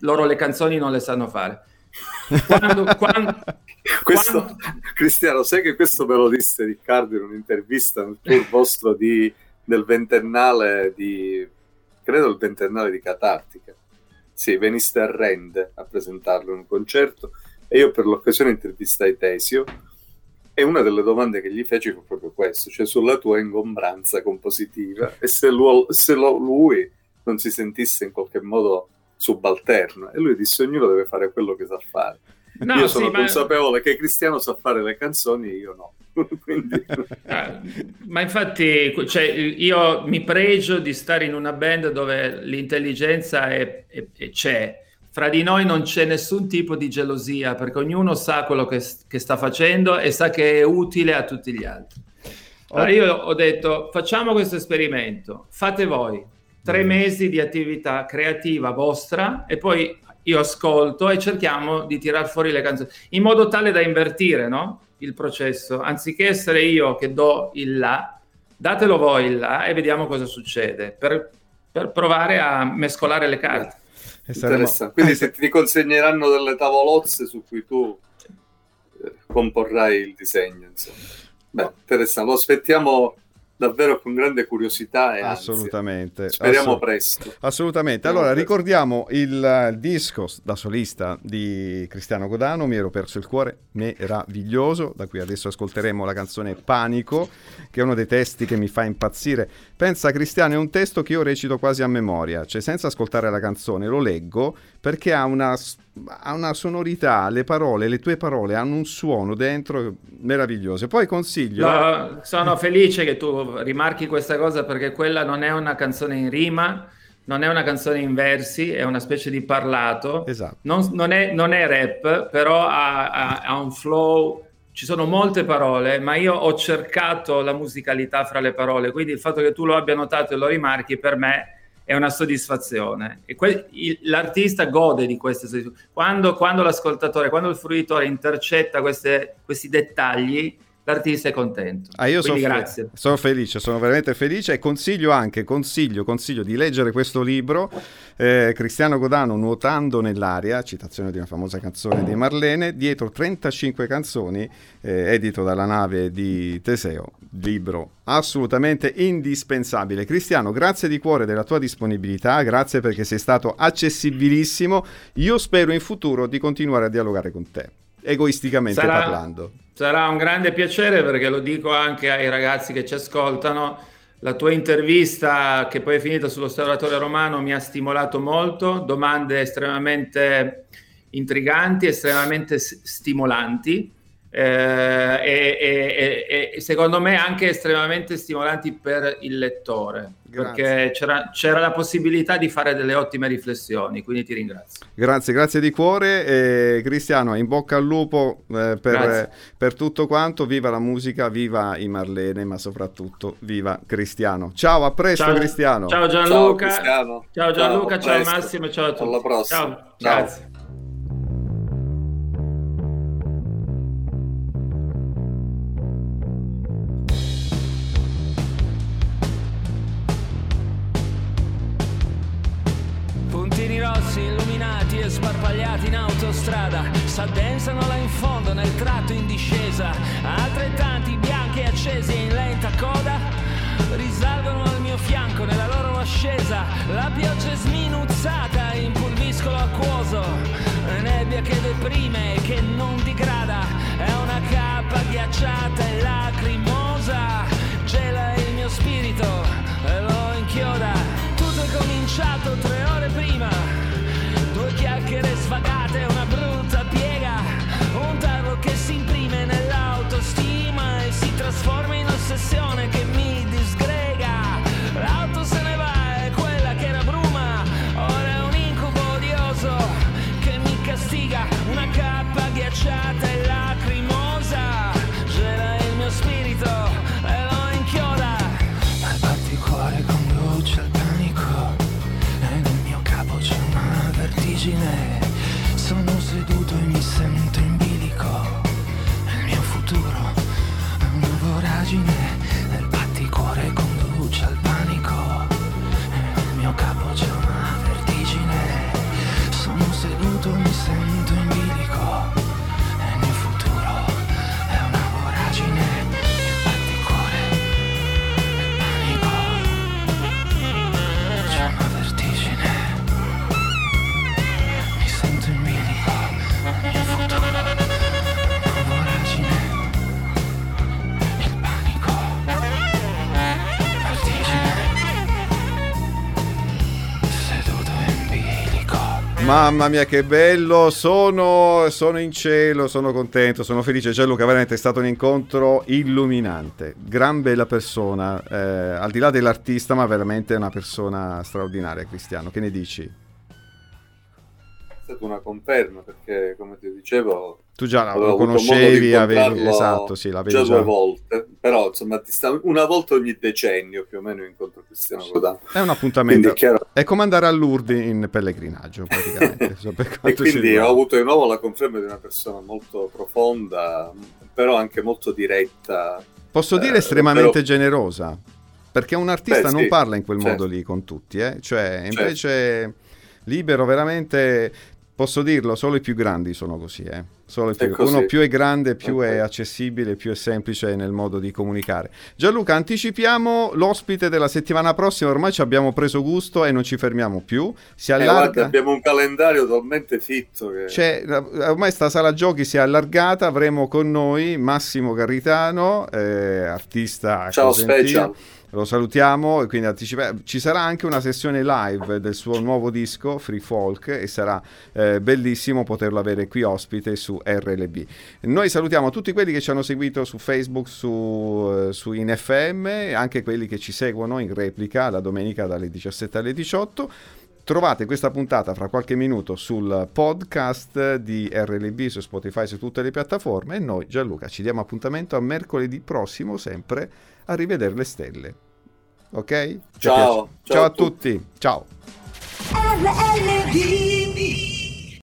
Loro le canzoni non le sanno fare. Quando, quando, Questo, quando- Cristiano, sai che questo me lo disse Riccardo in un'intervista nel tour vostro di, del ventennale di, credo il ventennale di Catartica. Sì, veniste a Rende a presentarlo in un concerto e io per l'occasione intervistai Tesio e una delle domande che gli feci fu proprio questo, cioè sulla tua ingombranza compositiva e se, lui, se lo- lui non si sentisse in qualche modo subalterno e lui disse ognuno deve fare quello che sa fare. No, io sì, sono ma- consapevole che Cristiano sa fare le canzoni, io no. Quindi, Ah, ma infatti cioè, io mi pregio di stare in una band dove l'intelligenza è- è- è- c'è. Fra di noi non c'è nessun tipo di gelosia perché ognuno sa quello che, che sta facendo e sa che è utile a tutti gli altri. Allora io ho detto facciamo questo esperimento, fate voi tre mesi di attività creativa vostra e poi io ascolto e cerchiamo di tirar fuori le canzoni in modo tale da invertire no? il processo, anziché essere io che do il là, datelo voi il là e vediamo cosa succede per, per provare a mescolare le carte. E saremo-. Quindi se ti consegneranno delle tavolozze su cui tu eh, comporrai il disegno, insomma. Beh, interessante, lo aspettiamo davvero con grande curiosità e ansia. Assolutamente. Speriamo assolut- presto. Assolutamente. Speriamo Allora, presto. ricordiamo il eh, disco da solista di Cristiano Godano, Mi ero perso il cuore, meraviglioso, da cui adesso ascolteremo la canzone Panico, che è uno dei testi che mi fa impazzire. Pensa Cristiano, è un testo che io recito quasi a memoria, cioè senza ascoltare la canzone, lo leggo perché ha una, ha una sonorità, le parole, le tue parole hanno un suono dentro meraviglioso. Poi consiglio... No, sono felice che tu rimarchi questa cosa perché quella non è una canzone in rima, non è una canzone in versi, è una specie di parlato. Esatto. Non, non è, non è rap, però ha, ha- ha un flow, ci sono molte parole, ma io ho cercato la musicalità fra le parole, quindi il fatto che tu lo abbia notato e lo rimarchi per me è una soddisfazione. E que- il- l'artista gode di queste soddisfazioni. Quando, quando l'ascoltatore, quando il fruitore intercetta queste- questi dettagli, l'artista è contento. Ah, io sono, Quindi fe- grazie. sono felice, sono veramente felice e consiglio anche, consiglio, consiglio di leggere questo libro, eh, Cristiano Godano, Nuotando nell'aria, citazione di una famosa canzone di Marlene, dietro 35 canzoni, eh, edito dalla nave di Teseo, libro assolutamente indispensabile. Cristiano, grazie di cuore della tua disponibilità, grazie perché sei stato accessibilissimo, io spero in futuro di continuare a dialogare con te, egoisticamente Sarà- parlando. Sarà un grande piacere perché lo dico anche ai ragazzi che ci ascoltano. La tua intervista, che poi è finita sull'osservatorio romano, mi ha stimolato molto. Domande estremamente intriganti, estremamente stimolanti. Eh, e, e- e- e secondo me anche estremamente stimolanti per il lettore Grazie. perché c'era, c'era la possibilità di fare delle ottime riflessioni quindi ti ringrazio Grazie, grazie di cuore. E Cristiano, in bocca al lupo eh, per, per tutto quanto. Viva la musica, viva i Marlene, ma soprattutto viva Cristiano. Ciao, a presto Ciao- Cristiano. ciao Ciao, Gianluca Cristiano. ciao Gianluca ciao, presto. Massimo ciao a tutti Alla prossima. ciao, Ciao. grazie Rossi illuminati e sparpagliati in autostrada s'addensano là in fondo nel tratto in discesa. Altrettanti bianchi accesi in lenta coda risalgono al mio fianco nella loro ascesa. La pioggia è sminuzzata in pulviscolo acquoso. Nebbia che deprime e che non digrada. È una cappa ghiacciata e lacrimosa. Gela il mio spirito e lo inchioda. Tutto è cominciato tre ore prima. Due chiacchiere svagate, una brutta piega. Un tarlo che si imprime nell'autostima e si trasforma in ossessione che mi Mamma mia che bello, sono, sono, in cielo, sono contento, sono felice. Gianluca, veramente è stato un incontro illuminante, gran bella persona, eh, al di là dell'artista, ma veramente una persona straordinaria, Cristiano. Che ne dici? È stata una conferma perché, come ti dicevo, tu già lo conoscevi, avevi, esatto, sì, l'avevi già, già due volte, però insomma sta, una volta ogni decennio più o meno incontro Cristiano Rodano. È un appuntamento, è come andare a Lourdes in pellegrinaggio praticamente. e quindi ho avuto di nuovo la conferma di una persona molto profonda, però anche molto diretta. Posso dire eh, estremamente però... generosa, perché un artista Beh, non sì, parla in quel certo. modo lì con tutti, eh? cioè invece... Certo. libero veramente Posso dirlo, solo i più grandi sono così, eh? Solo più, uno più è grande, più okay. è accessibile, più è semplice nel modo di comunicare. Gianluca, anticipiamo l'ospite della settimana prossima, ormai ci abbiamo preso gusto e non ci fermiamo più. Si allarga... Eh, guarda, abbiamo un calendario talmente fitto che... C'è, ormai sta sala giochi si è allargata, avremo con noi Massimo Garritano, eh, artista... Ciao Special lo salutiamo e quindi anticipa- ci sarà anche una sessione live del suo nuovo disco Free Folk e sarà eh, bellissimo poterlo avere qui ospite su RLB. Noi salutiamo tutti quelli che ci hanno seguito su Facebook, su, eh, su InFM e anche quelli che ci seguono in replica la domenica dalle 17 alle 18. Trovate questa puntata fra qualche minuto sul podcast di RLB su Spotify su tutte le piattaforme e noi Gianluca ci diamo appuntamento a mercoledì prossimo sempre a rivedere le stelle. Ok? Ciao, ciao, ciao a tutti. Ciao. RLB